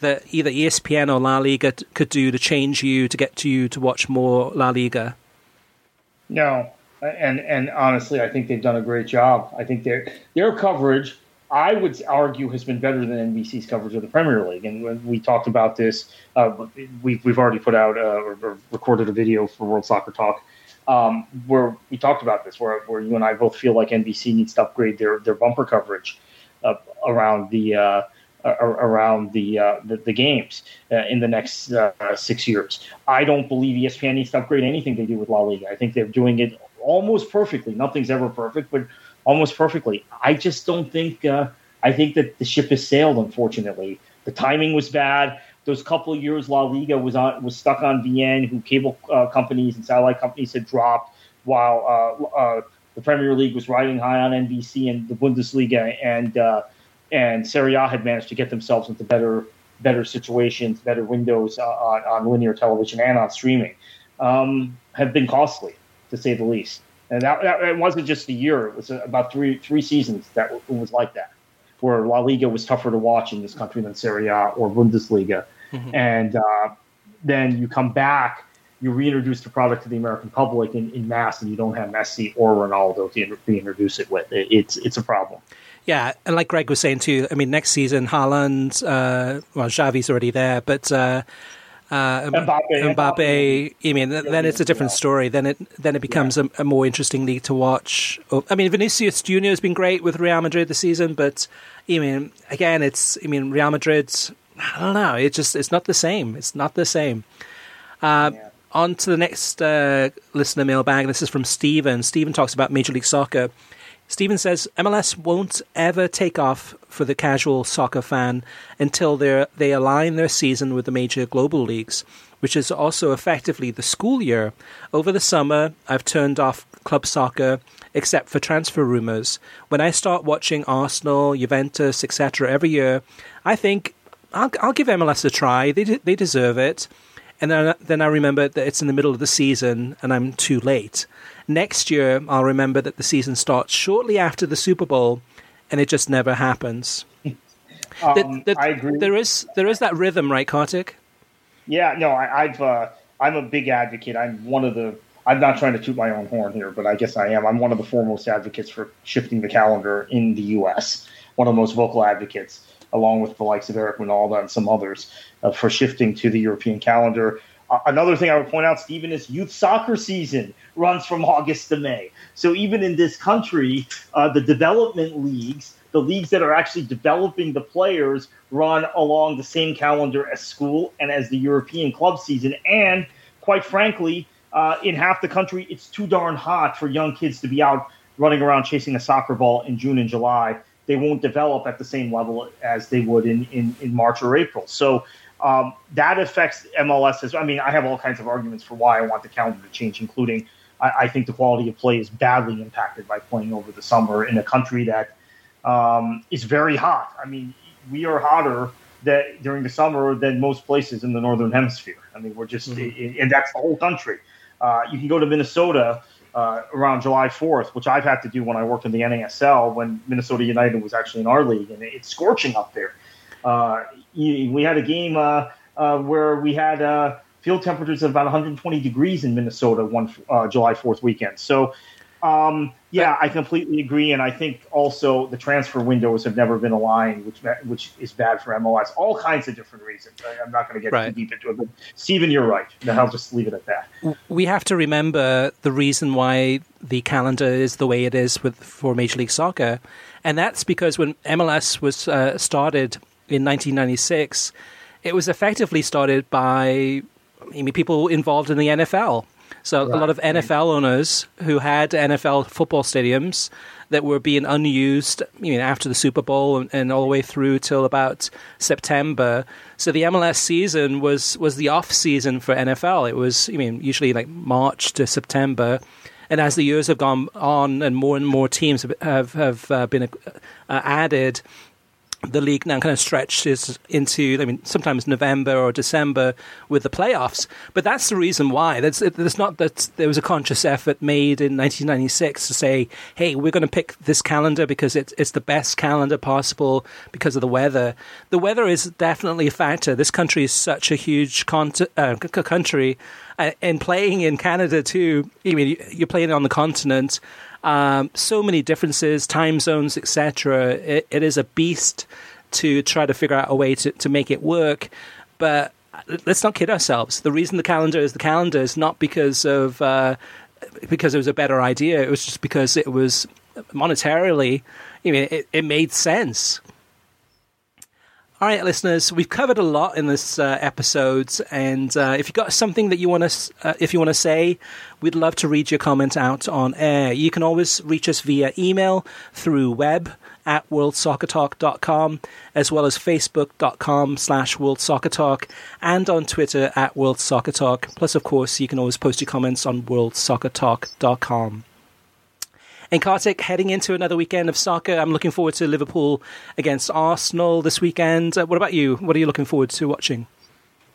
A: that either ESPN or La Liga t- could do to change you, to get to you to watch more La Liga?
B: No. And and honestly, I think they've done a great job. I think their their coverage, I would argue, has been better than NBC's coverage of the Premier League. And when we talked about this, uh, we, we've already put out uh, or, or recorded a video for World Soccer Talk um, where we talked about this, where, where you and I both feel like NBC needs to upgrade their, their bumper coverage uh, around the uh, around the, uh, the, the games uh, in the next uh, six years. I don't believe ESPN needs to upgrade anything they do with La Liga. I think they're doing it almost perfectly. Nothing's ever perfect, but almost perfectly. I just don't think. I think that the ship has sailed. Unfortunately, the timing was bad those couple of years La Liga was on was stuck on beIN, who cable uh, companies and satellite companies had dropped, while uh, uh, the Premier League was riding high on NBC and the Bundesliga and and Serie A had managed to get themselves into better better situations, better windows uh, on, on linear television and on streaming, um, have been costly to say the least. And that, that it wasn't just a year; it was about three three seasons that it was like that where La Liga was tougher to watch in this country than Serie A or Bundesliga. Mm-hmm. And uh, then you come back, you reintroduce the product to the American public in, in mass, and you don't have Messi or Ronaldo to reintroduce it with. It, it's it's a problem.
A: Yeah, and like Greg was saying too, I mean, next season, Haaland, uh, well, Xavi's already there, but uh, uh, Mbappe, Mbappe, I mean, then it's a different story. Then it then it becomes yeah. a, a, more interesting league to watch. Oh, I mean, Vinicius Junior has been great with Real Madrid this season, but I mean, again, it's I mean, Real Madrid I don't know. It's just it's not the same. It's not the same. Uh, yeah. On to the next uh, listener mailbag. This is from Stephen. Stephen talks about Major League Soccer. Stephen says MLS won't ever take off for the casual soccer fan until they align their season with the major global leagues, which is also effectively the school year. Over the summer, I've turned off club soccer except for transfer rumors. When I start watching Arsenal, Juventus, etc. every year, I think I'll, I'll give MLS a try. They they deserve it. And then then I remember that it's in the middle of the season and I'm too late. Next year I'll remember that the season starts shortly after the Super Bowl, and it just never happens. [LAUGHS]
B: Um, the, the, I agree.
A: There is there is that rhythm, right, Kartik?
B: Yeah, no, I, have uh, I'm a big advocate. I'm one of the. I'm not trying to toot my own horn here, but I guess I am. I'm one of the foremost advocates for shifting the calendar in the U.S. One of the most vocal advocates along with the likes of Eric Wynalda and some others, uh, for shifting to the European calendar. Another thing I would point out, Stephen, is youth soccer season runs from August to May. So even in this country, uh, the development leagues, the leagues that are actually developing the players, run along the same calendar as school and as the European club season. And quite frankly, uh, in half the country, it's too darn hot for young kids to be out running around chasing a soccer ball in June and July. They won't develop at the same level as they would in, in, in March or April. So um, that affects MLS. As, I mean, I have all kinds of arguments for why I want the calendar to change, including I, I think the quality of play is badly impacted by playing over the summer in a country that um, is very hot. I mean, we are hotter that during the summer than most places in the northern hemisphere. I mean, we're just, mm-hmm. and that's the whole country. Uh, you can go to Minnesota uh, around July 4th, which I've had to do when I worked in the NASL when Minnesota United was actually in our league, and it's scorching up there. Uh, we had a game uh, uh, where we had uh, field temperatures of about 120 degrees in Minnesota one July 4th weekend. So, um, yeah, I completely agree, and I think also the transfer windows have never been aligned, which which is bad for MLS. All kinds of different reasons. I, am not going to get right. too deep into it, but Stephen, you're right. I'll just leave it at that.
A: We have to remember the reason why the calendar is the way it is with for Major League Soccer, and that's because when MLS was uh, started in 1996, it was effectively started by I mean, people involved in the NFL. So right. a lot of NFL owners who had NFL football stadiums that were being unused, you know, after the Super Bowl and, and, all the way through till about September. So the MLS season was was the off season for NFL. It was, I mean, usually like March to September. And as the years have gone on, and more and more teams have have, have uh, been uh, added, the league now kind of stretches into, I mean, sometimes November or December with the playoffs. But that's the reason why. That's it's not that there was a conscious effort made in 1996 to say, "Hey, we're going to pick this calendar because it's it's the best calendar possible because of the weather." The weather is definitely a factor. This country is such a huge uh, country, uh, and playing in Canada too. I mean, you're playing on the continent. Um, so many differences, time zones, etc. It, it is a beast to try to figure out a way to, to make it work. But let's not kid ourselves. The reason the calendar is the calendar is not because of uh, because it was a better idea. It was just because it was monetarily, I mean, it, it made sense. All right, listeners, we've covered a lot in this uh, episode, and uh, if you've got something that you want to, uh, if you want to say, we'd love to read your comment out on air. You can always reach us via email through web at worldsoccertalk.com, as well as facebook.com slash worldsoccertalk, and on Twitter at worldsoccertalk. Plus, of course, you can always post your comments on worldsoccertalk.com. And Kartik, heading into another weekend of soccer, I'm looking forward to Liverpool against Arsenal this weekend. Uh, what about you? What are you looking forward to watching?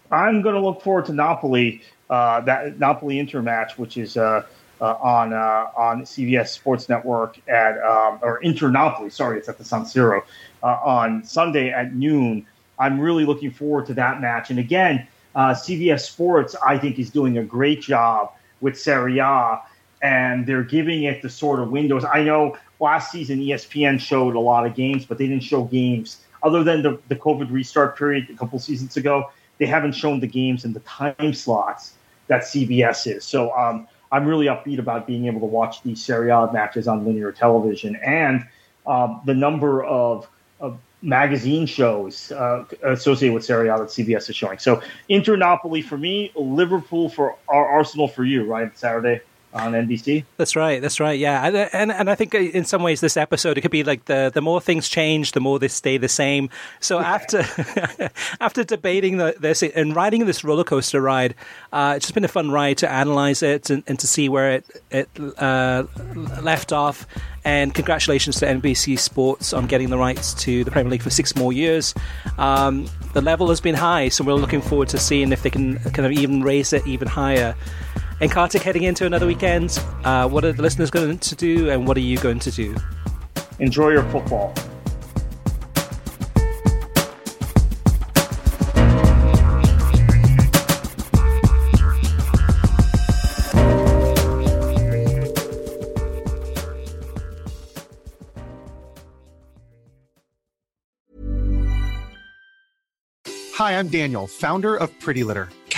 B: I'm going to look forward to Napoli, uh, that Napoli Inter match, which is uh, uh, on uh, on CBS Sports Network at um, or Inter Napoli. Sorry, it's at the San Siro uh, on Sunday at noon. I'm really looking forward to that match. And again, CBS Sports, I think, is doing a great job with Serie A and they're giving it the sort of windows. I know last season ESPN showed a lot of games, but they didn't show games other than the, the COVID restart period a couple seasons ago. They haven't shown the games in the time slots that CBS is. So um, I'm really upbeat about being able to watch these Serie A matches on linear television and um, the number of, of magazine shows uh, associated with Serie A that CBS is showing. So Inter Napoli for me, Liverpool for Arsenal for you, right? Saturday on NBC.
A: That's right. That's right. Yeah, and, and and I think in some ways this episode it could be like the the more things change, the more they stay the same. So after [LAUGHS] after debating the, this and riding this roller coaster ride, uh, it's just been a fun ride to analyze it and, and to see where it it uh, left off. And congratulations to NBC Sports on getting the rights to the Premier League for six more years. Um, the level has been high, so we're looking forward to seeing if they can kind of even raise it even higher. And Kartik, heading into another weekend, uh, what are the listeners going to do and what are you going to do?
B: Enjoy your football.
C: Hi, I'm Daniel, founder of Pretty Litter.